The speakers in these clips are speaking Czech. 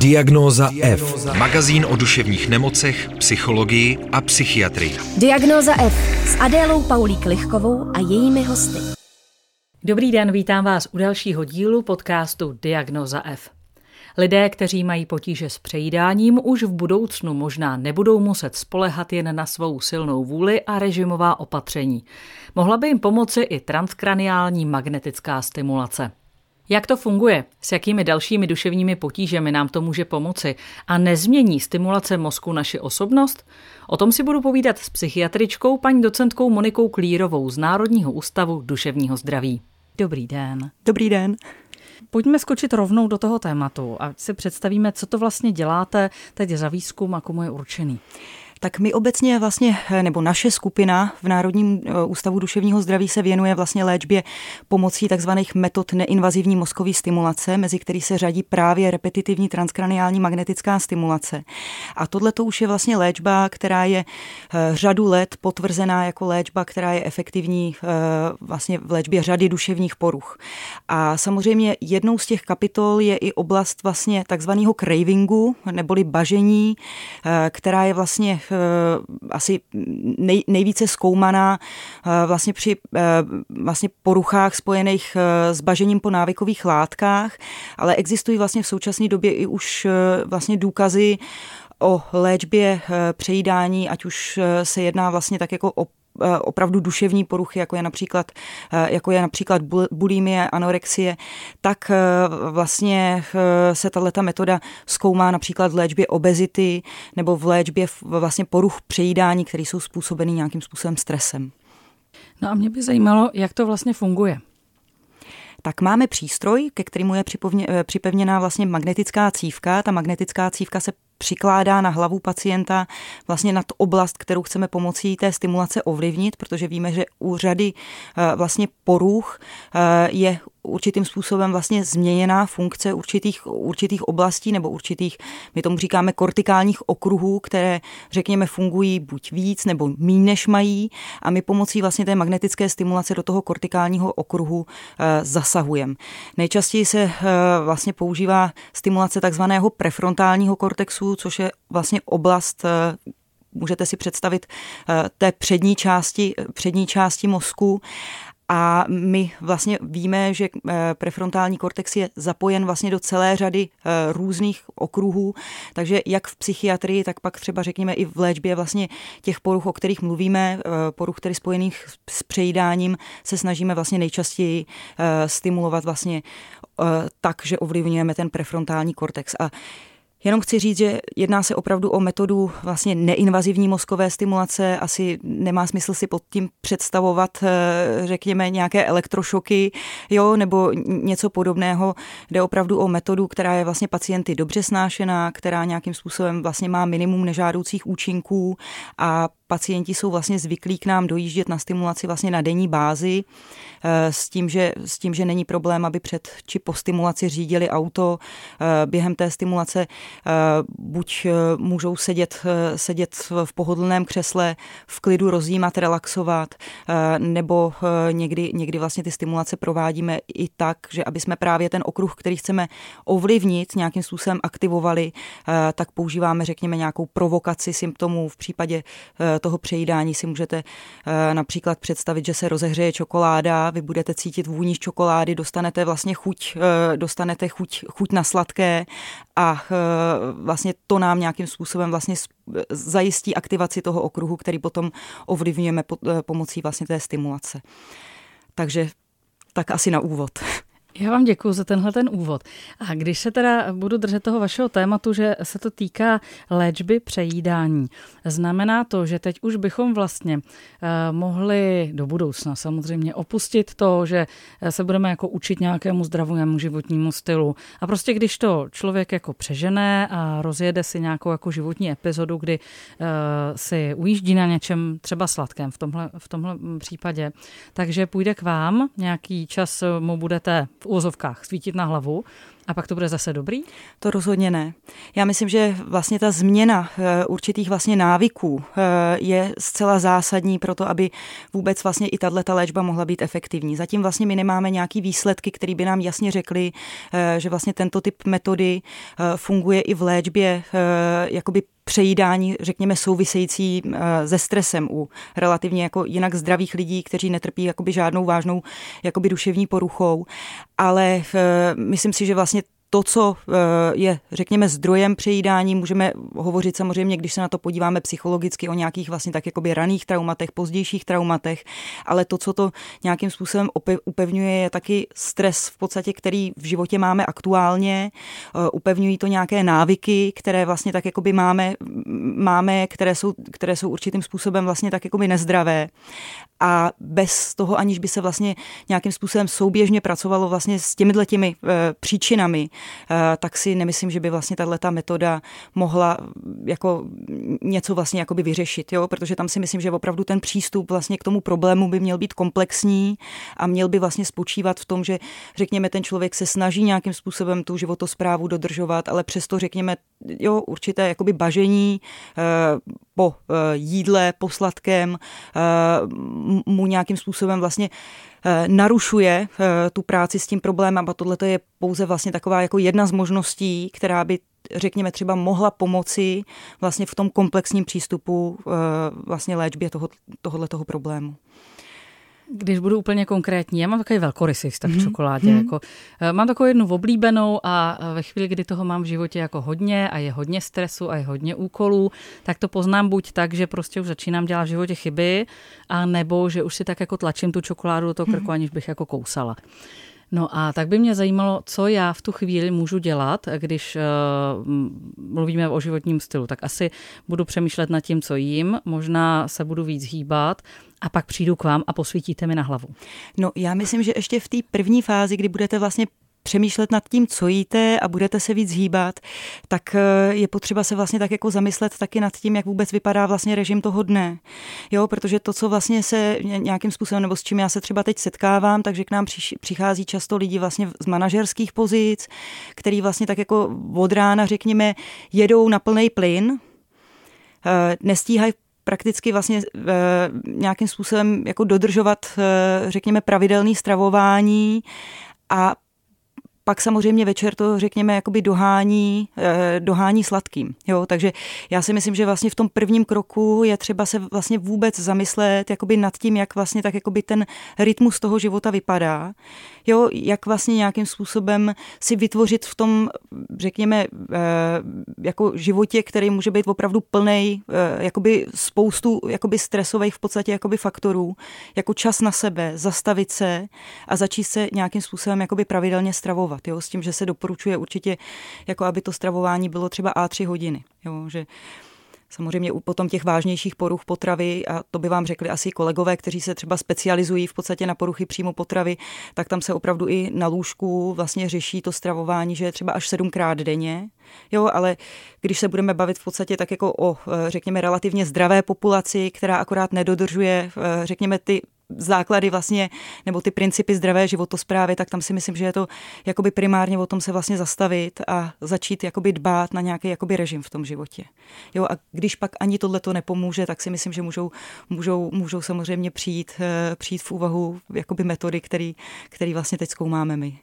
Diagnóza F. Magazín o duševních nemocech, psychologii a psychiatrii. Diagnóza F s Adélou Paulík Lichkovou a jejími hosty. Dobrý den, vítám vás u dalšího dílu podcastu Diagnoza F. Lidé, kteří mají potíže s přejídáním, už v budoucnu možná nebudou muset spolehat jen na svou silnou vůli a režimová opatření. Mohla by jim pomoci i transkraniální magnetická stimulace. Jak to funguje? S jakými dalšími duševními potížemi nám to může pomoci? A nezmění stimulace mozku naši osobnost? O tom si budu povídat s psychiatričkou paní docentkou Monikou Klírovou z Národního ústavu duševního zdraví. Dobrý den. Dobrý den. Pojďme skočit rovnou do toho tématu a si představíme, co to vlastně děláte teď za výzkum a komu je určený. Tak my obecně vlastně, nebo naše skupina v Národním eh, ústavu duševního zdraví se věnuje vlastně léčbě pomocí takzvaných metod neinvazivní mozkové stimulace, mezi který se řadí právě repetitivní transkraniální magnetická stimulace. A tohle to už je vlastně léčba, která je eh, řadu let potvrzená jako léčba, která je efektivní eh, vlastně v léčbě řady duševních poruch. A samozřejmě jednou z těch kapitol je i oblast vlastně takzvaného cravingu, neboli bažení, která je vlastně Eh, asi nej, nejvíce zkoumaná eh, vlastně při eh, vlastně poruchách spojených s bažením po návykových látkách, ale existují vlastně v současné době i už vlastně důkazy o léčbě přejídání, ať už se jedná vlastně tak jako o opravdu duševní poruchy, jako je například, eh, jako je například bulimie, anorexie, tak eh, vlastně se tato metoda zkoumá například v léčbě obezity nebo v léčbě vlastně poruch přejídání, které jsou způsobeny nějakým způsobem stresem. No a mě by zajímalo, jak to vlastně funguje tak máme přístroj, ke kterému je připevněná vlastně magnetická cívka. Ta magnetická cívka se přikládá na hlavu pacienta vlastně nad oblast, kterou chceme pomocí té stimulace ovlivnit, protože víme, že u řady eh, vlastně poruch eh, je určitým způsobem vlastně změněná funkce určitých, určitých oblastí nebo určitých, my tomu říkáme, kortikálních okruhů, které, řekněme, fungují buď víc nebo méně než mají a my pomocí vlastně té magnetické stimulace do toho kortikálního okruhu e, zasahujeme. Nejčastěji se e, vlastně používá stimulace takzvaného prefrontálního kortexu, což je vlastně oblast e, můžete si představit té přední části, přední části mozku a my vlastně víme, že eh, prefrontální kortex je zapojen vlastně do celé řady eh, různých okruhů, takže jak v psychiatrii, tak pak třeba řekněme i v léčbě vlastně těch poruch, o kterých mluvíme, eh, poruch, který spojených s přejídáním, se snažíme vlastně nejčastěji stimulovat vlastně tak, že ovlivňujeme ten prefrontální kortex. A Jenom chci říct, že jedná se opravdu o metodu vlastně neinvazivní mozkové stimulace. Asi nemá smysl si pod tím představovat, eh, řekněme, nějaké elektrošoky, jo, nebo něco podobného. Jde opravdu o metodu, která je vlastně pacienty dobře snášená, která nějakým způsobem vlastně má minimum nežádoucích účinků a pacienti jsou vlastně zvyklí k nám dojíždět na stimulaci vlastně na denní bázi eh, s tím, že, s tím, že není problém, aby před či po stimulaci řídili auto. Eh, během té stimulace eh, buď můžou sedět, sedět v pohodlném křesle, v klidu rozjímat, relaxovat, nebo někdy, někdy vlastně ty stimulace provádíme i tak, že aby jsme právě ten okruh, který chceme ovlivnit, nějakým způsobem aktivovali, tak používáme, řekněme, nějakou provokaci symptomů v případě toho přejídání si můžete eh, například představit, že se rozehřeje čokoláda, vy budete cítit vůni z čokolády, dostanete vlastně chuť, eh, dostanete chuť, chuť na sladké a eh, vlastně to nám nějakým způsobem vlastně zajistí aktivaci toho okruhu, který potom ovlivňujeme pomocí vlastně té stimulace. Takže tak asi na úvod. Já vám děkuji za tenhle ten úvod. A když se teda budu držet toho vašeho tématu, že se to týká léčby přejídání, znamená to, že teď už bychom vlastně eh, mohli do budoucna samozřejmě opustit to, že se budeme jako učit nějakému zdravému životnímu stylu. A prostě když to člověk jako přežené a rozjede si nějakou jako životní epizodu, kdy uh, si ujíždí na něčem třeba sladkém v tomhle, v tomhle případě, takže půjde k vám, nějaký čas mu budete v úzovkách svítit na hlavu A pak to bude zase dobrý? To rozhodně ne. Já myslím, že vlastně ta změna eh, určitých vlastně návyků eh, je zcela zásadní pro to, aby vůbec vlastně i tato léčba mohla být efektivní. Zatím vlastně my nemáme nějaký výsledky, které by nám jasně řekly, eh, že vlastně tento typ metody funguje i v léčbě jakoby přejídání, řekněme, související se stresem u relativně jako jinak zdravých lidí, kteří netrpí jakoby žádnou vážnou jakoby duševní poruchou. Ale myslím si, že vlastně to, co eh, je, řekněme, zdrojem přejídání, můžeme hovořit samozřejmě, když se na to podíváme psychologicky o nějakých vlastně tak jakoby raných traumatech, pozdějších traumatech, ale to, co to nějakým způsobem upevňuje, je taky stres v podstatě, který v životě máme aktuálně. Eh, upevňují to nějaké návyky, které vlastně tak jakoby máme, máme které, jsou, které jsou určitým způsobem vlastně tak jakoby nezdravé a bez toho, aniž by se vlastně nějakým způsobem souběžně pracovalo vlastně s těmi těmi e, příčinami, tak si nemyslím, že by vlastně tato metoda mohla jako něco vlastně jakoby vyřešit, jo? protože tam si myslím, že opravdu ten přístup vlastně k tomu problému by měl být komplexní a měl by vlastně spočívat v tom, že řekněme ten člověk se snaží nějakým způsobem tu životosprávu dodržovat, ale přesto řekněme jo, určité jakoby bažení e, po jídle, po sladkém, mu nějakým způsobem vlastně eh, narušuje eh, tu práci s tím problémem a tohle je pouze vlastně taková jako jedna z možností, která by řekněme třeba mohla pomoci vlastně v tom komplexním přístupu eh, vlastně léčbě toho, tohohle toho problému. Když budu úplně konkrétní, já mám takový velkorysý vztah mm-hmm. k čokoládě. Mm-hmm. Jako, eh, mám takovou jednu oblíbenou a eh, ve chvíli, kdy toho mám v životě jako hodně a je hodně stresu a je hodně úkolů, tak to poznám buď tak, že prostě už začínám dělat v životě chyby, a nebo že už si tak jako tlačím tu čokoládu do toho krku, mm-hmm. aniž bych jako kousala. No a tak by mě zajímalo, co já v tu chvíli můžu dělat, když uh, mluvíme o životním stylu. Tak asi budu přemýšlet nad tím, co jím, možná se budu víc hýbat a pak přijdu k vám a posvítíte mi na hlavu. No já myslím, že ještě v té první fázi, kdy budete vlastně přemýšlet nad tím, co jíte a budete se víc hýbat, tak eh, je potřeba se vlastně tak jako zamyslet taky nad tím, jak vůbec vypadá vlastně režim toho dne. Jo, protože to, co vlastně se nějakým způsobem, nebo s čím já se třeba teď setkávám, takže k nám přichází často lidi vlastně z manažerských pozic, který vlastně tak jako od rána, řekněme, jedou na plný plyn, eh, nestíhají prakticky vlastně e, nějakým způsobem jako dodržovat, e, řekněme, pravidelné stravování a pak samozřejmě večer to, řekněme, jakoby dohání, eh, dohání sladkým. Jo? Takže já si myslím, že vlastně v tom prvním kroku je třeba se vlastně vůbec zamyslet jakoby nad tím, jak vlastně tak jakoby ten rytmus toho života vypadá. Jo? Jak vlastně nějakým způsobem si vytvořit v tom, řekněme, eh, jako životě, který může být opravdu plný eh, jakoby spoustu jakoby stresových v podstatě jakoby faktorů, jako čas na sebe, zastavit se a začít se nějakým způsobem jakoby pravidelně stravovat stravovat, jo, s tím, že se doporučuje určitě, jako aby to stravování bylo třeba A3 hodiny, jo, že Samozřejmě u potom těch vážnějších poruch potravy, a to by vám řekli asi kolegové, kteří se třeba specializují v podstatě na poruchy příjmu potravy, tak tam se opravdu i na lůžku vlastně řeší to stravování, že je třeba až sedmkrát denně. Jo, ale když se budeme bavit v podstatě tak jako o, řekněme, relativně zdravé populaci, která akorát nedodržuje, řekněme, ty základy vlastně, nebo ty principy zdravé životosprávy, tak tam si myslím, že je to jakoby primárně o tom se vlastně zastavit a začít jakoby dbát na nějaký jakoby režim v tom životě. Jo, a když pak ani tohle to nepomůže, tak si myslím, že můžou, můžou, můžou samozřejmě přijít, eh, přijít v úvahu jakoby metody, který, který vlastně teď zkoumáme my.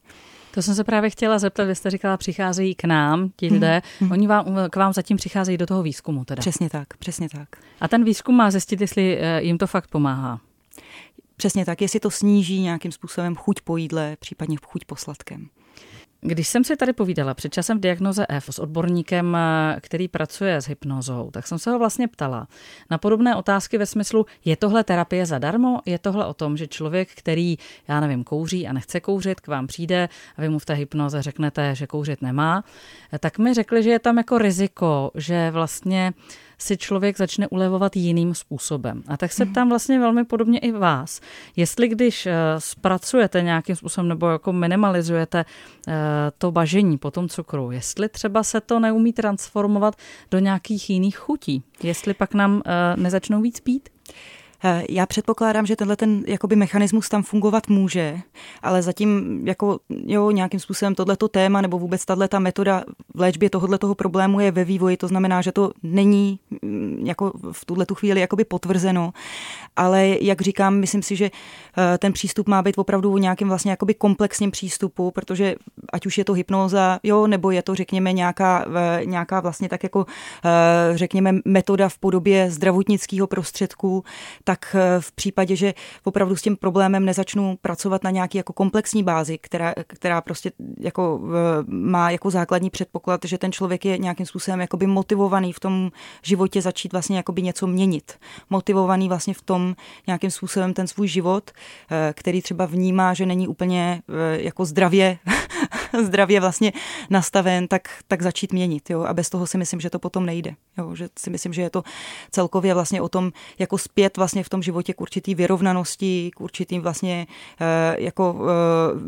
To jsem se právě chtěla zeptat, vy jste říkala, přicházejí k nám ti lidé, mm. oni vám, k vám zatím přicházejí do toho výzkumu teda. Přesně tak, přesně tak. A ten výzkum má zjistit, jestli eh, jim to fakt pomáhá. Přesně tak, jestli to sníží nějakým způsobem chuť po jídle, případně chuť po sladkém. Když jsem si tady povídala před časem v diagnoze F s odborníkem, který pracuje s hypnozou, tak jsem se ho vlastně ptala na podobné otázky ve smyslu, je tohle terapie zadarmo? Je tohle o tom, že člověk, který, já nevím, kouří a nechce kouřit, k vám přijde a vy mu v té hypnoze řeknete, že kouřit nemá, tak mi řekli, že je tam jako riziko, že vlastně si člověk začne ulevovat jiným způsobem. A tak se mhm. ptám vlastně velmi podobně i vás. Jestli když eh, zpracujete nějakým způsobem nebo jako minimalizujete eh, to bažení po tom cukru, jestli třeba se to neumí transformovat do nějakých jiných chutí, jestli pak nám eh, nezačnou víc pít? Já předpokládám, že tenhle ten jakoby mechanismus tam fungovat může, ale zatím jako jo, nějakým způsobem tohleto téma nebo vůbec tato metoda v léčbě tohoto toho problému je ve vývoji, to znamená, že to není mm, jako v tuhle tu chvíli jakoby potvrzeno, ale jak říkám, myslím si, že eh, ten přístup má být opravdu o nějakým vlastně jakoby komplexním přístupu, protože ať už je to hypnóza, jo, nebo je to řekněme nějaká, nějaká vlastně tak jako eh, řekněme metoda v podobě zdravotnického prostředku, tak eh, v případě, že opravdu s tím problémem nezačnu pracovat na nějaký jako komplexní bázi, která, která prostě jako má jako základní předpoklad, že ten člověk je nějakým způsobem jakoby motivovaný v tom životě začít vlastně jakoby něco měnit. Motivovaný vlastně v tom nějakým způsobem ten svůj život, eh, který třeba vnímá, že není úplně eh, jako zdravě, zdravě vlastně nastaven, tak, tak začít měnit. Jo? A bez toho si myslím, že to potom nejde. Jo? Že si myslím, že je to celkově vlastně o tom, jako zpět vlastně v tom životě k určitý vyrovnanosti, k určitým vlastně eh, jako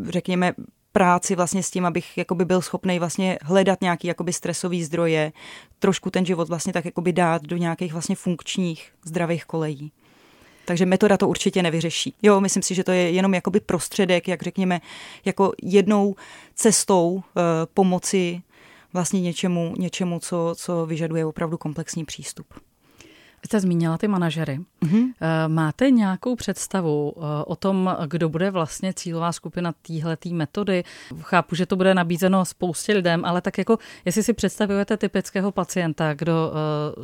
řekněme práci vlastně s tím, abych jakoby byl schopný vlastně hledat nějaký jakoby stresový zdroje, trošku ten život vlastně tak jakoby dát do nějakých vlastně funkčních zdravých kolejí. Takže metoda to určitě nevyřeší. Jo, myslím si, že to je jenom jakoby prostředek, jak řekněme, jako jednou cestou uh, pomoci vlastně něčemu, něčemu co, co vyžaduje opravdu komplexní přístup jste zmínila ty manažery. Mm-hmm. Máte nějakou představu eh, o tom, kdo bude vlastně cílová skupina téhleté metody? Chápu, že to bude nabízeno spoustě lidem, ale tak jako, jestli si představujete typického pacienta, kdo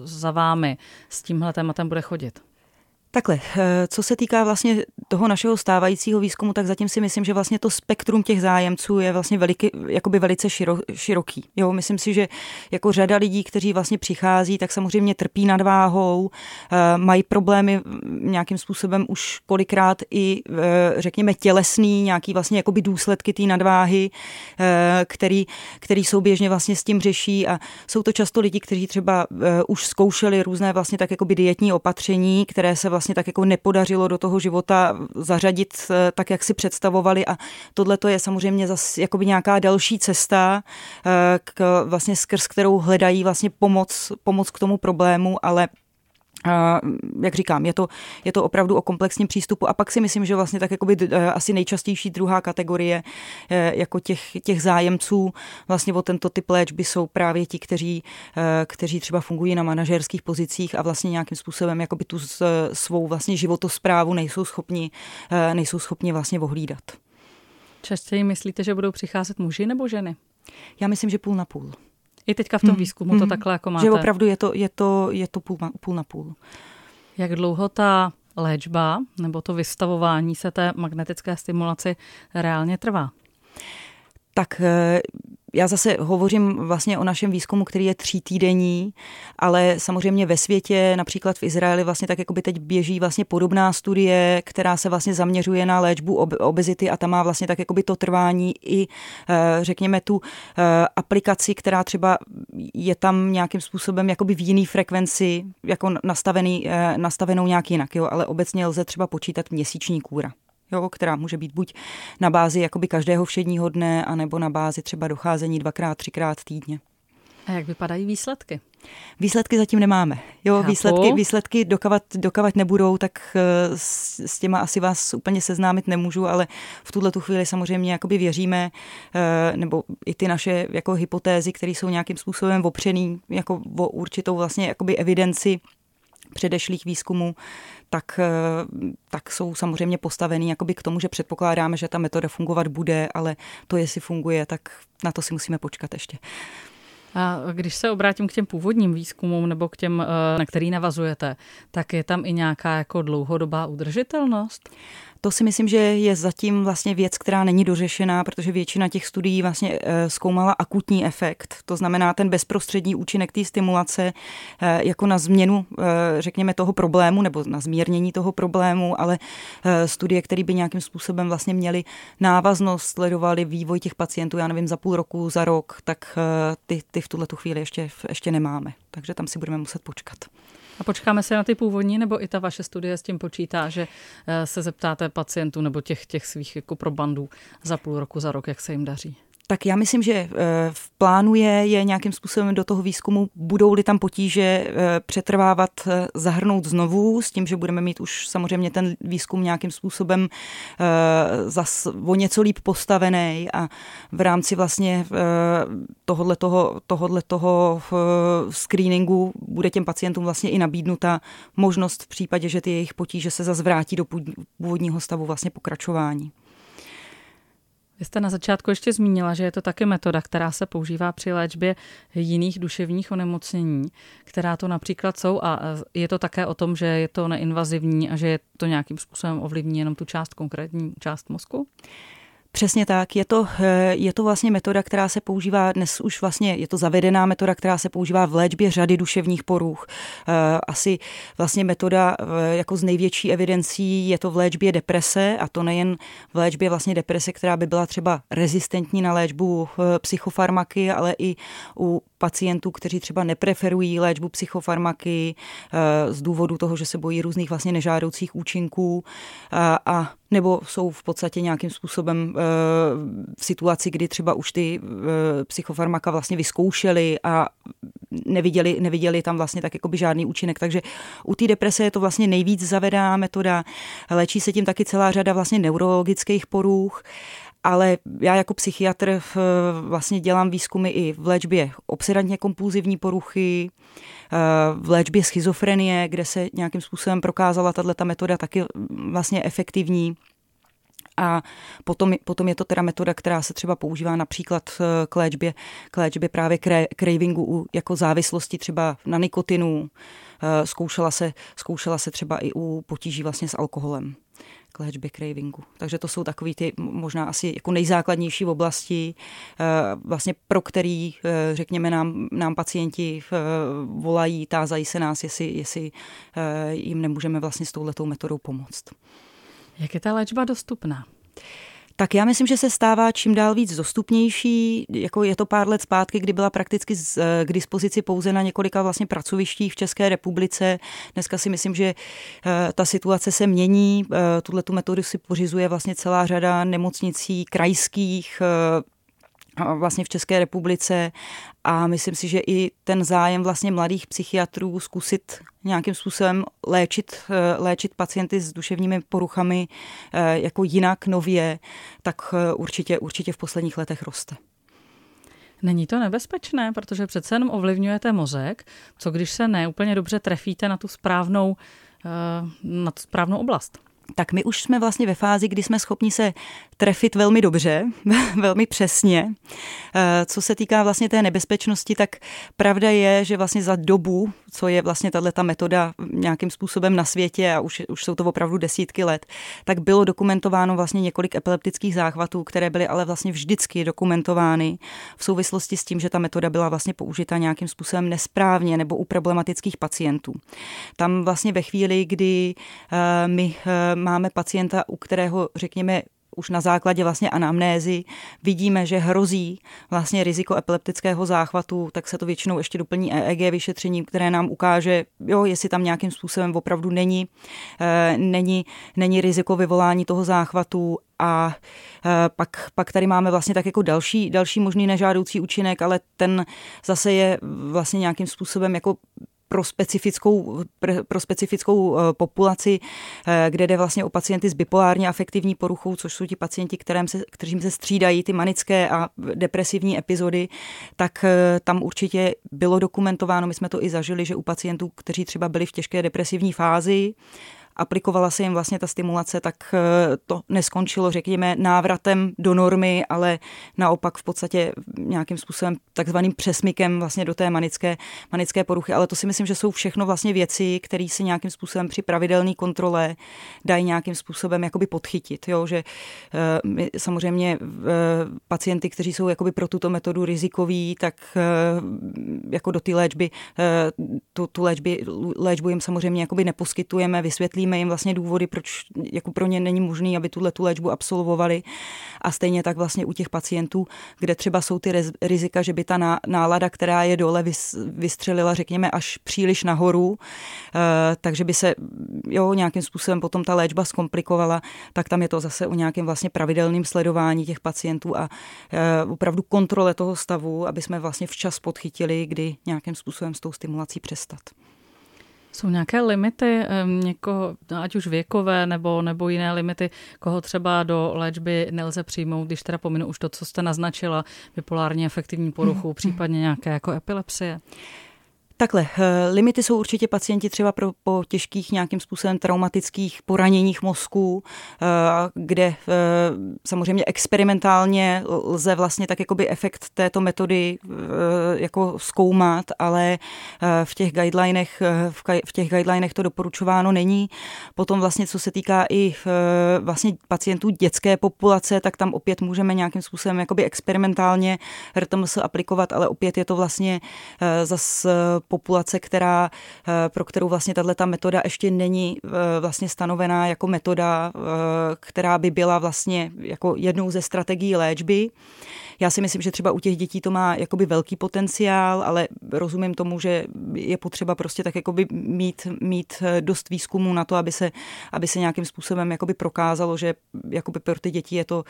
za vámi s tímhle tématem bude chodit? Takhle, eh, co se týká vlastně toho našeho stávajícího výzkumu, tak zatím si myslím, že vlastně to spektrum těch zájemců je vlastně veliký, jakoby velice širo, široký. Jo, myslím si, že jako řada lidí, kteří vlastně přichází, tak samozřejmě trpí nadváhou, eh, mají problémy nějakým způsobem už kolikrát i, eh, řekněme, tělesný, nějaký vlastně jakoby důsledky té nadváhy, který, který souběžně vlastně s tím řeší a jsou to často lidi, kteří třeba už zkoušeli různé vlastně tak jakoby dietní opatření, které se vlastně vlastně tak jako nepodařilo do toho života zařadit eh, tak, jak si představovali. A tohle to je samozřejmě zase jakoby nějaká další cesta, eh, k, vlastně skrz kterou hledají vlastně pomoc, pomoc k tomu problému, ale jak říkám, je to, je to opravdu o komplexním přístupu a pak si myslím, že vlastně tak jakoby e, asi nejčastější druhá kategorie e, jako těch, těch zájemců vlastně o tento typ léčby jsou právě ti, kteří, e, kteří třeba fungují na manažerských pozicích a vlastně nějakým způsobem jakoby tu svou vlastně životosprávu nejsou schopni, nejsou schopni vlastně ohlídat. Častěji myslíte, že budou přicházet muži nebo ženy? Já myslím, že půl na půl. I teďka v tom hmm. výzkumu hmm. to takhle jako máte. Že opravdu je to, je to, je to půl, půl na půl. Jak dlouho ta léčba nebo to vystavování se té magnetické stimulaci reálně trvá? Tak eh, já zase hovořím vlastně o našem výzkumu, který je tří týdení, ale samozřejmě ve světě, například v Izraeli vlastně tak jako by teď běží vlastně podobná studie, která se vlastně zaměřuje na léčbu obezity a tam má vlastně tak jako by to trvání i eh, řekněme tu eh, aplikaci, která třeba je tam nějakým způsobem jakoby v jiný frekvenci jako nastavený, nastavenou nějak jinak, jo, ale obecně lze třeba počítat měsíční kůra jo, která může být buď na bázi jakoby každého všedního dne, anebo na bázi třeba docházení dvakrát, třikrát týdně. A jak vypadají výsledky? Výsledky zatím nemáme. Jo, výsledky, výsledky dokavat, dokavat nebudou, tak eh, s, s těma asi vás úplně seznámit nemůžu, ale v tuhle tu chvíli samozřejmě jakoby věříme, eh, nebo i ty naše jako hypotézy, které jsou nějakým způsobem opřený jako o určitou vlastně jakoby evidenci předešlých výzkumů, tak, eh, tak jsou samozřejmě postavený jakoby k tomu, že předpokládáme, že ta metoda fungovat bude, ale to, jestli funguje, tak na to si musíme počkat ještě. A když se obrátím k těm původním výzkumům nebo k těm, eh, na který navazujete, tak je tam i nějaká jako dlouhodobá udržitelnost? To si myslím, že je zatím vlastně věc, která není dořešená, protože většina těch studií vlastně eh, zkoumala akutní efekt. To znamená ten bezprostřední účinek té stimulace eh, jako na změnu, eh, řekněme, toho problému nebo na zmírnění toho problému, ale studie, které by nějakým způsobem vlastně měly návaznost, sledovali vývoj těch pacientů, já nevím, za půl roku, za rok, tak ty, ty v tuhle chvíli ještě, ještě nemáme. Takže tam si budeme muset počkat. A počkáme se na ty původní, nebo i ta vaše studie s tím počítá, že eh, se zeptáte pacientů nebo těch, těch svých jako probandů za půl roku, za rok, jak se jim daří? Tak já myslím, že v plánu je, je nějakým způsobem do toho výzkumu, budou-li tam potíže přetrvávat, zahrnout znovu, s tím, že budeme mít už samozřejmě ten výzkum nějakým způsobem zas o něco líp postavený a v rámci vlastně tohodle toho, tohodle toho screeningu bude těm pacientům vlastně i nabídnuta možnost v případě, že ty jejich potíže se zase vrátí do původního stavu vlastně pokračování. Vy jste na začátku ještě zmínila, že je to také metoda, která se používá při léčbě jiných duševních onemocnění, která to například jsou a je to také o tom, že je to neinvazivní a že je to nějakým způsobem ovlivní jenom tu část konkrétní část mozku? Přesně tak. Je to, eh, je to vlastně metoda, která se používá dnes už vlastně, je to zavedená metoda, která se používá v léčbě řady duševních poruch. Eh, asi vlastně metoda eh, jako z největší evidencí je to v léčbě deprese a to nejen v léčbě vlastně deprese, která by byla třeba rezistentní na léčbu psychofarmaky, ale i u pacientů, kteří třeba nepreferují léčbu psychofarmaky z důvodu toho, že se bojí různých vlastně nežádoucích účinků a nebo jsou v podstatě nějakým způsobem v situaci, kdy třeba už ty psychofarmaka vlastně vyzkoušeli a neviděli, neviděli tam vlastně tak jakoby žádný účinek. Takže u té deprese je to vlastně nejvíc zavedená metoda. Léčí se tím taky celá řada vlastně neurologických poruch ale já jako psychiatr vlastně dělám výzkumy i v léčbě obsedantně kompulzivní poruchy, v léčbě schizofrenie, kde se nějakým způsobem prokázala tato metoda taky vlastně efektivní. A potom, potom je to teda metoda, která se třeba používá například eh, k léčbě, k léčbě právě cravingu jako závislosti třeba na nikotinu. Eh, zkoušela se, zkoušela se třeba i u potíží vlastně s alkoholem k léčbě cravingu. Takže to jsou takový ty možná asi jako nejzákladnější oblasti, eh, vlastně pro který, řekněme, nám, nám pacienti volají, tázají se nás, jestli, jestli jim nemůžeme vlastně s touhletou metodou pomoct. Jak je ta léčba dostupná? Tak já myslím, že se stává čím dál víc dostupnější. Jako je to pár let zpátky, kdy byla prakticky eh, k dispozici pouze na několika vlastně pracovištích v České republice. Dneska si myslím, že eh, ta situace se mění. Eh, tuhle tu metodu si pořizuje vlastně celá řada nemocnicí krajských, vlastně v České republice a myslím si, že i ten zájem vlastně mladých psychiatrů zkusit nějakým způsobem léčit, eh, léčit pacienty s duševními poruchami eh, jako jinak, nově, tak eh, určitě, určitě v posledních letech roste. Není to nebezpečné, protože přece jenom ovlivňujete mozek, co když se neúplně dobře trefíte na tu správnou, na tu správnou oblast? tak my už jsme vlastně ve fázi, kdy jsme schopni se trefit velmi dobře, velmi přesně. Eh, co se týká vlastně té nebezpečnosti, tak pravda je, že vlastně za dobu, co je vlastně tato metoda nějakým způsobem na světě a už, už jsou to opravdu desítky let, tak bylo dokumentováno vlastně několik epileptických záchvatů, které byly ale vlastně vždycky dokumentovány v souvislosti s tím, že ta metoda byla vlastně použita nějakým způsobem nesprávně nebo u problematických pacientů. Tam vlastně ve chvíli, kdy eh, my eh, máme pacienta, u kterého, řekněme, už na základě vlastně anamnézy vidíme, že hrozí vlastně riziko epileptického záchvatu, tak se to většinou ještě doplní EEG vyšetření, které nám ukáže, jo, jestli tam nějakým způsobem opravdu není, e, není, není riziko vyvolání toho záchvatu. A e, pak, pak tady máme vlastně tak jako další, další možný nežádoucí účinek, ale ten zase je vlastně nějakým způsobem jako pro specifickou, pro specifickou eh, populaci, eh, kde jde vlastně o pacienty s bipolárně afektivní poruchou, což jsou ti pacienti, kterým se, kterým se střídají ty manické a depresivní epizody, tak eh, tam určitě bylo dokumentováno, my jsme to i zažili, že u pacientů, kteří třeba byli v těžké depresivní fázi, aplikovala se jim vlastně ta stimulace, tak eh, to neskončilo, řekněme, návratem do normy, ale naopak v podstatě nějakým způsobem takzvaným přesmykem vlastně do té manické, manické poruchy. Ale to si myslím, že jsou všechno vlastně věci, které se nějakým způsobem při pravidelné kontrole dají nějakým způsobem jakoby podchytit. Jo? Že eh, my samozřejmě eh, pacienty, kteří jsou jakoby pro tuto metodu rizikoví, tak jako do té léčby, tu, tu léčby, léčbu jim samozřejmě jakoby neposkytujeme, vysvětlí vysvětlíme jim vlastně důvody, proč jako pro ně není možné, aby tuhle tu léčbu absolvovali. A stejně tak vlastně u těch pacientů, kde třeba jsou ty rizika, že by ta nálada, která je dole, vystřelila, řekněme, až příliš nahoru, eh, takže by se jo, nějakým způsobem potom ta léčba zkomplikovala, tak tam je to zase o nějakém vlastně pravidelném sledování těch pacientů a eh, opravdu kontrole toho stavu, aby jsme vlastně včas podchytili, kdy nějakým způsobem s tou stimulací přestat. Jsou nějaké limity někoho, ať už věkové nebo, nebo jiné limity, koho třeba do léčby nelze přijmout, když teda pominu už to, co jste naznačila, bipolárně efektivní poruchu, hmm. případně nějaké jako epilepsie? Takhle, eh, limity jsou určitě pacienti třeba pro, po těžkých nějakým způsobem traumatických poraněních mozku, eh, kde eh, samozřejmě experimentálně lze vlastně tak jakoby efekt této metody jako zkoumat, ale v těch guidelinech, v těch guidelinech to doporučováno není. Potom vlastně, co se týká i vlastně pacientů dětské populace, tak tam opět můžeme nějakým způsobem jakoby experimentálně RTMS aplikovat, ale opět je to vlastně zase populace, která, eh, pro kterou vlastně tato metoda ještě není eh, vlastně stanovená jako metoda, eh, která by byla vlastně jako jednou ze strategií léčby. Já si myslím, že třeba u těch dětí to má jakoby velký potenciál, ale rozumím tomu, že je potřeba prostě tak jakoby mít, mít dost výzkumu na to, aby se, aby se nějakým způsobem jakoby prokázalo, že jakoby pro ty děti je to,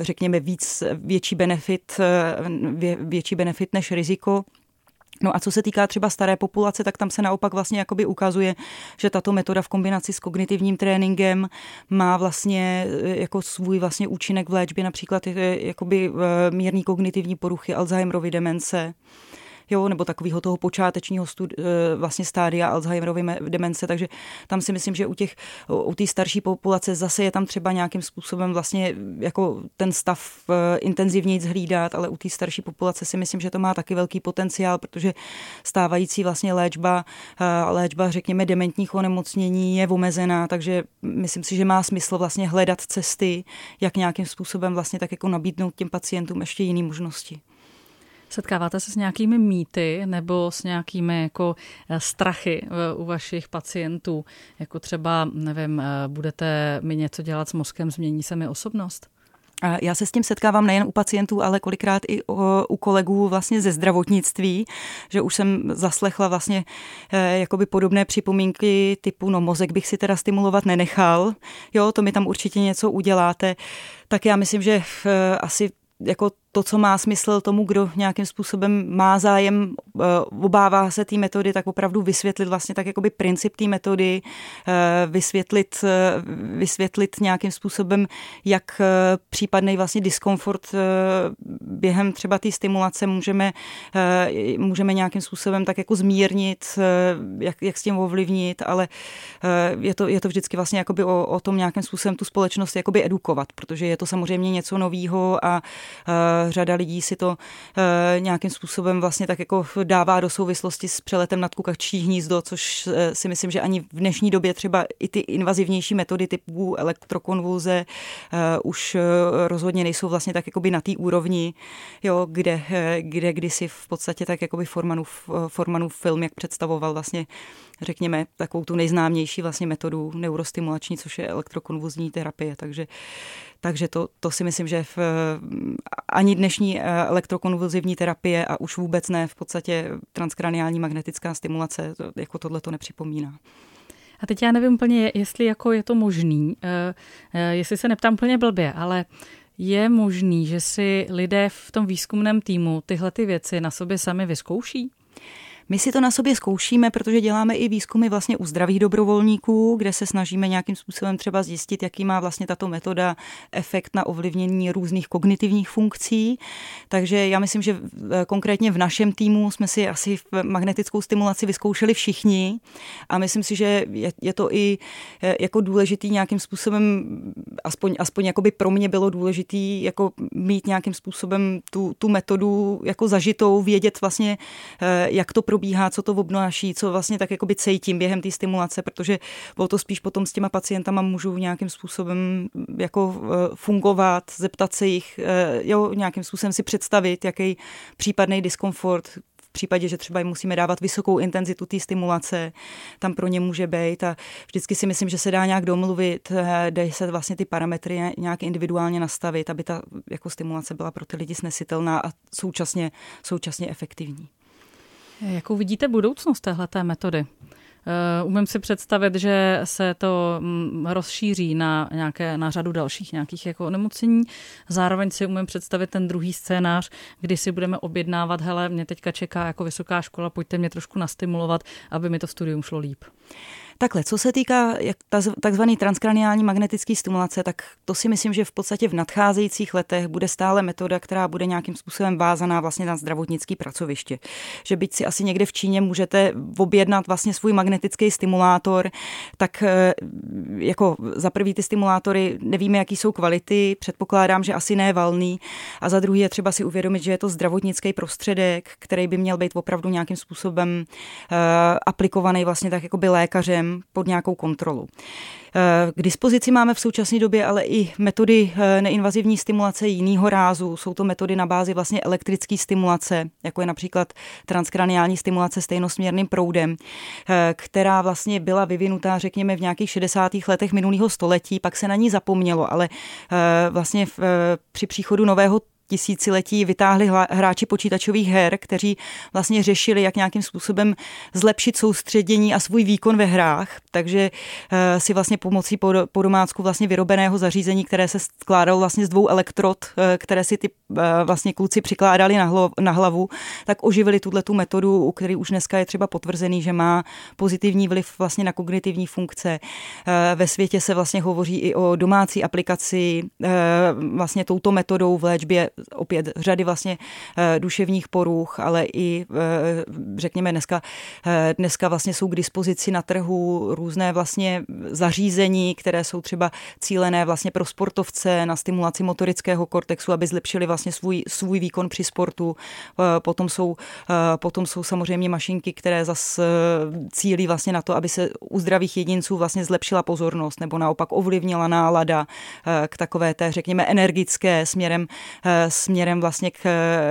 řekněme, víc, větší benefit, větší benefit než riziko. No a co se týká třeba staré populace, tak tam se naopak vlastně jakoby ukazuje, že tato metoda v kombinaci s kognitivním tréninkem má vlastně e, jako svůj vlastně účinek v léčbě například e, jakoby e, mírný kognitivní poruchy Alzheimerovy demence jo, nebo takového toho počátečního studi- eh, vlastně stádia Alzheimerovy demence, takže tam si myslím, že u těch, u té starší populace zase je tam třeba nějakým způsobem vlastně jako ten stav eh, intenzivněji zhlídat, ale u té starší populace si myslím, že to má taky velký potenciál, protože stávající vlastně léčba, eh, léčba řekněme dementních onemocnění je omezená, takže myslím si, že má smysl vlastně hledat cesty, jak nějakým způsobem vlastně tak jako nabídnout těm pacientům ještě jiné možnosti. Setkáváte se s nějakými mýty nebo s nějakými jako eh, strachy eh, u vašich pacientů? Jako třeba, nevím, eh, budete mi něco dělat s mozkem, změní se mi osobnost? Já se s tím setkávám nejen u pacientů, ale kolikrát i u kolegů vlastně ze zdravotnictví, že už jsem zaslechla vlastně jakoby podobné připomínky typu, no mozek bych si teda stimulovat nenechal, jo, to mi tam určitě něco uděláte. Tak já myslím, že asi jako to, co má smysl tomu, kdo nějakým způsobem má zájem, eh, obává se té metody, tak opravdu vysvětlit vlastně tak jakoby princip té metody, eh, vysvětlit, eh, vysvětlit nějakým způsobem, jak případný vlastně diskomfort během třeba té stimulace můžeme, můžeme nějakým způsobem tak jako zmírnit, jak, jak s tím ovlivnit, ale je to, je to vždycky vlastně jakoby o, o tom nějakým způsobem tu společnost jakoby edukovat, protože je to samozřejmě něco novýho a řada lidí si to eh, nějakým způsobem vlastně tak jako dává do souvislosti s přeletem nad kukačí hnízdo, což eh, si myslím, že ani v dnešní době třeba i ty invazivnější metody typu elektrokonvulze eh, už rozhodně nejsou vlastně tak jakoby na té úrovni, jo, kde, kde kdysi v podstatě tak jakoby Formanův, Formanův film, jak představoval vlastně řekněme, takovou tu nejznámější vlastně metodu neurostimulační, což je elektrokonvulzní terapie. Takže, takže to, to si myslím, že v, ani dnešní eh, elektrokonvulzivní terapie a už vůbec ne v podstatě transkraniální magnetická stimulace, jako tohle to nepřipomíná. A teď já nevím úplně, jestli jako je to možný, eh, eh, jestli se neptám úplně blbě, ale je možný, že si lidé v tom výzkumném týmu tyhle ty věci na sobě sami vyzkouší? My si to na sobě zkoušíme, protože děláme i výzkumy vlastně u zdravých dobrovolníků, kde se snažíme nějakým způsobem třeba zjistit, jaký má vlastně tato metoda efekt na ovlivnění různých kognitivních funkcí. Takže já myslím, že konkrétně v našem týmu jsme si asi magnetickou stimulaci vyzkoušeli všichni a myslím si, že je, je to i e, jako důležitý nějakým způsobem, aspoň, aspoň jakoby pro mě bylo důležitý jako mít nějakým způsobem tu, tu metodu jako zažitou, vědět vlastně, e, jak to probíhá, co to obnáší, co vlastně tak jakoby cítím během té stimulace, protože o to spíš potom s těma pacientama můžu nějakým způsobem jako eh, fungovat, zeptat se jich, eh, jo, nějakým způsobem si představit, jaký případný diskomfort případě, že třeba jim musíme dávat vysokou intenzitu té stimulace, tam pro ně může být a vždycky si myslím, že se dá nějak domluvit, eh, dají se vlastně ty parametry nějak individuálně nastavit, aby ta jako stimulace byla pro ty lidi snesitelná a současně, současně efektivní. Jakou vidíte budoucnost téhleté metody? Uh, umím si představit, že se to mm, rozšíří na nějaké, na řadu dalších nějakých jako onemocnění. Zároveň si umím představit ten druhý scénář, kdy si budeme objednávat, hele, mě teďka čeká jako vysoká škola, pojďte mě trošku nastimulovat, aby mi to studium šlo líp. Takhle, co se týká takzvané transkraniální magnetické stimulace, tak to si myslím, že v podstatě v nadcházejících letech bude stále metoda, která bude nějakým způsobem vázaná vlastně na zdravotnický pracoviště. Že byť si asi někde v Číně můžete objednat vlastně svůj magnetický stimulátor, tak eh, jako za prvý ty stimulátory nevíme, jaký jsou kvality, předpokládám, že asi ne valný a za druhý je třeba si uvědomit, že je to zdravotnický prostředek, který by měl být opravdu nějakým způsobem uh, aplikovaný vlastně tak jako by lékařem pod nějakou kontrolu. Eh, k dispozici máme v současné době ale i metody eh, neinvazivní stimulace jiného rázu. Jsou to metody na bázi vlastně elektrické stimulace, jako je například transkraniální stimulace stejnosměrným proudem, eh, která vlastně byla vyvinutá, řekněme, v nějakých 60. letech minulého století, pak se na ní zapomnělo, ale vlastně v, při příchodu nového tisíciletí vytáhli hráči počítačových her, kteří vlastně řešili, jak nějakým způsobem zlepšit soustředění a svůj výkon ve hrách. Takže eh, si vlastně pomocí po domácku vlastně vyrobeného zařízení, které se skládalo vlastně z dvou elektrod, eh, které si ty eh, vlastně kluci přikládali na hlavu, tak oživili tuhle tu metodu, u který už dneska je třeba potvrzený, že má pozitivní vliv vlastně na kognitivní funkce. Ve světě se vlastně hovoří i o domácí aplikaci vlastně touto metodou v léčbě opět řady vlastně eh, duševních poruch, ale i eh, řekněme dneska, eh, dneska vlastně jsou k dispozici na trhu různé vlastně zařízení, které jsou třeba cílené vlastně pro sportovce na stimulaci motorického kortexu, aby zlepšili vlastně svůj, svůj výkon při sportu. Potom jsou, potom jsou samozřejmě mašinky, které zase cílí vlastně na to, aby se u zdravých jedinců vlastně zlepšila pozornost nebo naopak ovlivnila nálada k takové té, řekněme, energické směrem směrem vlastně k,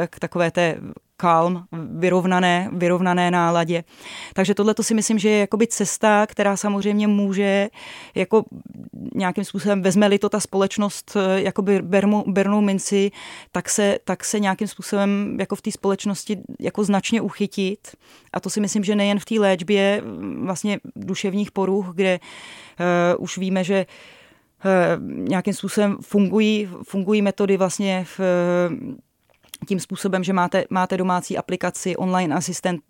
k takové té kalm, vyrovnané, vyrovnané náladě. Takže tohle to si myslím, že je jakoby cesta, která samozřejmě může jako nějakým způsobem, vezme-li to ta společnost jakoby bermu, bernou minci, tak se, tak se nějakým způsobem jako v té společnosti jako značně uchytit. A to si myslím, že nejen v té léčbě vlastně duševních poruch, kde uh, už víme, že uh, Eh, nějakým způsobem fungují, fungují metody vlastně v tím způsobem, že máte, máte domácí aplikaci, online asistent,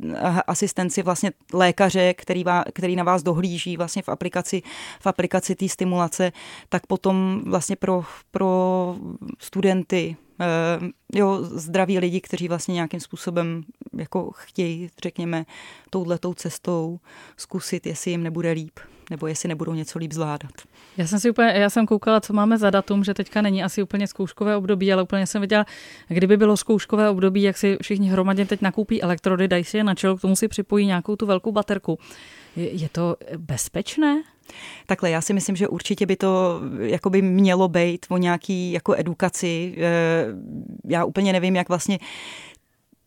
asistenci vlastně lékaře, který, vá, který na vás dohlíží vlastně v aplikaci, v aplikaci té stimulace, tak potom vlastně pro, pro studenty, eh, jo, zdraví lidi, kteří vlastně nějakým způsobem jako chtějí, řekněme, touhletou cestou zkusit, jestli jim nebude líp nebo jestli nebudou něco líp zvládat. Já jsem si úplně, já jsem koukala, co máme za datum, že teďka není asi úplně zkouškové období, ale úplně jsem viděla, kdyby bylo zkouškové období, jak si všichni hromadně teď nakoupí elektrody, dají si je na čelo, k tomu si připojí nějakou tu velkou baterku. Je, to bezpečné? Takhle, já si myslím, že určitě by to jako by mělo být o nějaký jako edukaci. Eh, já úplně nevím, jak vlastně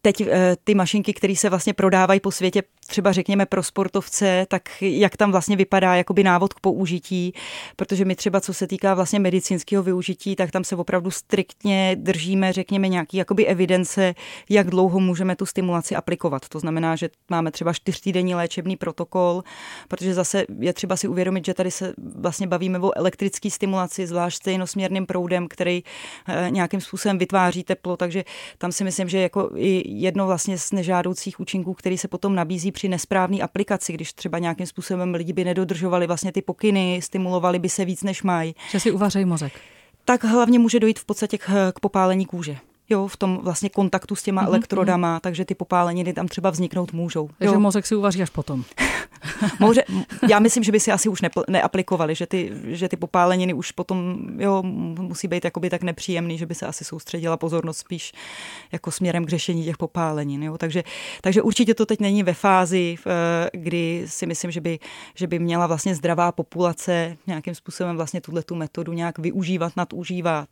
teď eh, ty mašinky, které se vlastně prodávají po světě, třeba řekněme pro sportovce, tak jak tam vlastně vypadá jakoby návod k použití, protože my třeba co se týká vlastně medicínského využití, tak tam se opravdu striktně držíme, řekněme, nějaký jakoby evidence, jak dlouho můžeme tu stimulaci aplikovat. To znamená, že máme třeba čtyřtýdenní léčebný protokol, protože zase je třeba si uvědomit, že tady se vlastně bavíme o elektrické stimulaci, zvlášť stejnosměrným proudem, který eh, nějakým způsobem vytváří teplo, takže tam si myslím, že jako i jedno vlastně z nežádoucích účinků, který se potom nabízí při nesprávné aplikaci, když třeba nějakým způsobem lidi by nedodržovali vlastně ty pokyny, stimulovali by se víc, než mají. Že si uvařejí mozek. Tak hlavně může dojít v podstatě k, k popálení kůže jo, v tom vlastně kontaktu s těma mm-hmm. elektrodama, takže ty popáleniny tam třeba vzniknout můžou. Takže jo. mozek si uvaří až potom. Moře, já myslím, že by si asi už neaplikovali, že ty, že ty popáleniny už potom jo, musí být jakoby tak nepříjemný, že by se asi soustředila pozornost spíš jako směrem k řešení těch popálenin. Jo. Takže, takže určitě to teď není ve fázi, kdy si myslím, že by, že by měla vlastně zdravá populace nějakým způsobem vlastně tuhle tu metodu nějak využívat, nadužívat.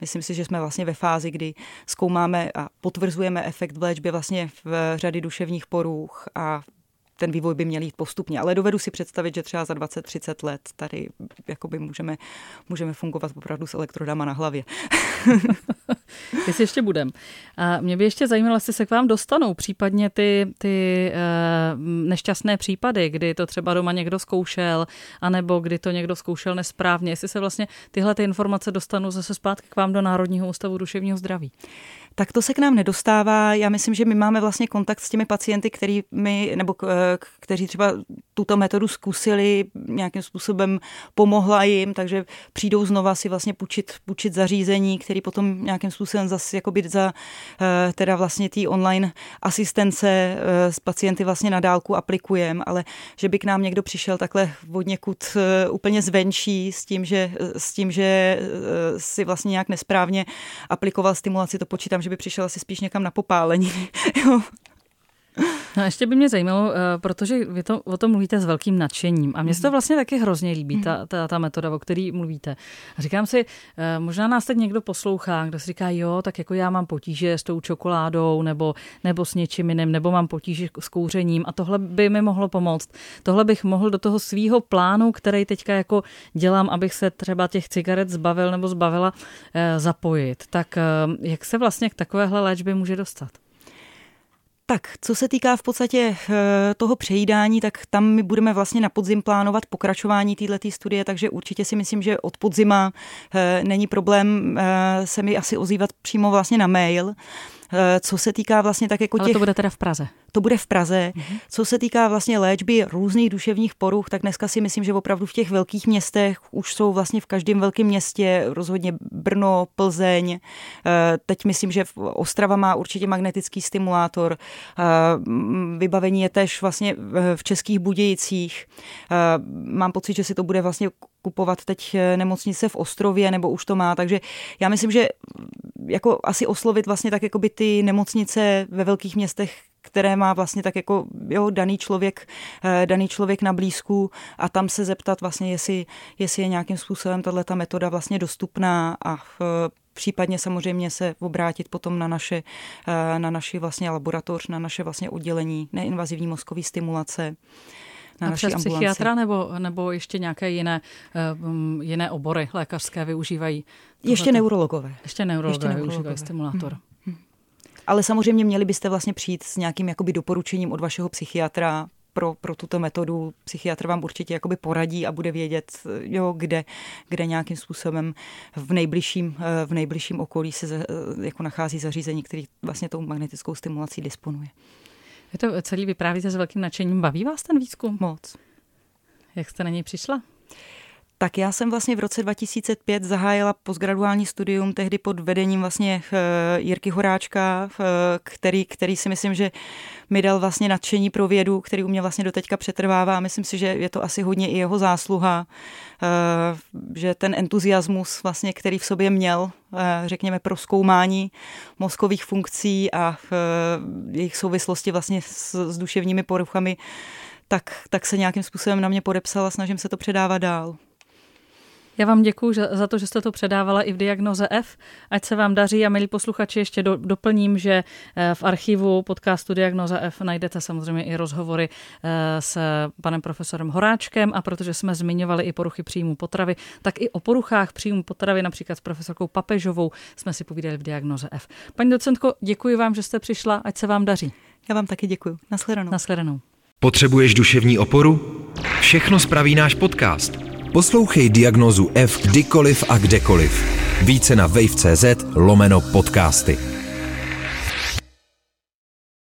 Myslím si, že jsme vlastně ve fázi, kdy zkoumáme a potvrzujeme efekt v léčbě vlastně v řady duševních poruch a ten vývoj by měl jít postupně. Ale dovedu si představit, že třeba za 20-30 let tady jakoby můžeme, můžeme fungovat opravdu s elektrodama na hlavě. Jestli ještě budem. A mě by ještě zajímalo, jestli se k vám dostanou případně ty, ty uh, nešťastné případy, kdy to třeba doma někdo zkoušel, anebo kdy to někdo zkoušel nesprávně, jestli se vlastně tyhle ty informace dostanou zase zpátky k vám do Národního ústavu duševního zdraví tak to se k nám nedostává. Já myslím, že my máme vlastně kontakt s těmi pacienty, který my, nebo kteří třeba tuto metodu zkusili, nějakým způsobem pomohla jim, takže přijdou znova si vlastně půjčit, půjčit zařízení, který potom nějakým způsobem zase jakoby za eh, teda vlastně té online asistence eh, s pacienty vlastně na dálku aplikujeme, ale že by k nám někdo přišel takhle od někud eh, úplně zvenčí s tím, že, s tím, že si vlastně nějak nesprávně aplikoval stimulaci, to počítám, že by přišel asi spíš někam na popálení. No ještě by mě zajímalo, eh, protože vy to, o tom mluvíte s velkým nadšením a mně se to mhm. vlastně taky hrozně líbí, ta, ta, ta metoda, o které mluvíte. A říkám si, eh, možná nás teď někdo poslouchá, kdo si říká, jo, tak jako já mám potíže s tou čokoládou nebo, nebo s něčím jiným, nebo mám potíže s kouřením a tohle by mi mohlo pomoct. Tohle bych mohl do toho svýho plánu, který teďka jako dělám, abych se třeba těch cigaret zbavil nebo zbavila, eh, zapojit. Tak jak se vlastně k takovéhle léčbě může dostat? Tak, co se týká v podstatě eh, toho přejídání, tak tam my budeme vlastně na podzim plánovat pokračování této studie, takže určitě si myslím, že od podzima eh, není problém eh, se mi asi ozývat přímo vlastně na mail. Eh, co se týká vlastně tak jako těch... Ale to bude teda v Praze. To bude v Praze. Mm-hmm. Co se týká vlastně léčby různých duševních poruch, tak dneska si myslím, že opravdu v těch velkých městech už jsou vlastně v každém velkém městě, rozhodně Brno, Plzeň. Eh, teď myslím, že Ostrava má určitě magnetický stimulátor. Eh, vybavení je tež vlastně v Českých Budějicích. Mám pocit, že si to bude vlastně kupovat teď nemocnice v Ostrově, nebo už to má, takže já myslím, že jako asi oslovit vlastně tak jako by ty nemocnice ve velkých městech, které má vlastně tak jako jo, daný člověk, eh, daný člověk na blízku a tam se zeptat vlastně, jestli, jestli je nějakým způsobem tato metoda vlastně dostupná a eh, případně samozřejmě se obrátit potom na naše, eh, na naši vlastně laboratoř, na naše vlastně oddělení neinvazivní mozkové stimulace na a naší přes ambulanci. psychiatra nebo, nebo ještě nějaké jiné, um, jiné obory lékařské využívají? Ještě neurologové. Ještě neurologové, ještě neurologové. využívají stimulátor. Hmm. Hmm. Ale samozřejmě měli byste vlastně přijít s nějakým jakoby doporučením od vašeho psychiatra, pro, pro tuto metodu psychiatr vám určitě jakoby poradí a bude vědět, jo, kde, kde nějakým způsobem v nejbližším, v nejbližším okolí se jako nachází zařízení, který vlastně tou magnetickou stimulací disponuje. Vy to celý vyprávíte s velkým nadšením. Baví vás ten výzkum? Moc. Jak jste na něj přišla? Tak já jsem vlastně v roce 2005 zahájila postgraduální studium, tehdy pod vedením vlastně eh, Jirky Horáčka, eh, který, který si myslím, že mi dal vlastně nadšení pro vědu, který u mě vlastně doteďka přetrvává a myslím si, že je to asi hodně i jeho zásluha, eh, že ten entuziasmus vlastně, který v sobě měl, řekněme, pro zkoumání mozkových funkcí a jejich souvislosti vlastně s, s duševními poruchami, tak, tak se nějakým způsobem na mě podepsal a snažím se to předávat dál. Já vám děkuji za to, že jste to předávala i v diagnoze F. Ať se vám daří a milí posluchači, ještě do, doplním, že eh, v archivu podcastu Diagnoza F najdete samozřejmě i rozhovory eh, s panem profesorem Horáčkem a protože jsme zmiňovali i poruchy příjmu potravy, tak i o poruchách příjmu potravy, například s profesorkou Papežovou, jsme si povídali v Diagnoze F. Paní docentko, děkuji vám, že jste přišla, ať se vám daří. Já vám taky děkuji. Nasledanou. Nasledanou. Potřebuješ duševní oporu? Všechno spraví náš podcast. Poslouchej diagnozu F kdykoliv a kdekoliv. Více na wave.cz lomeno podcasty.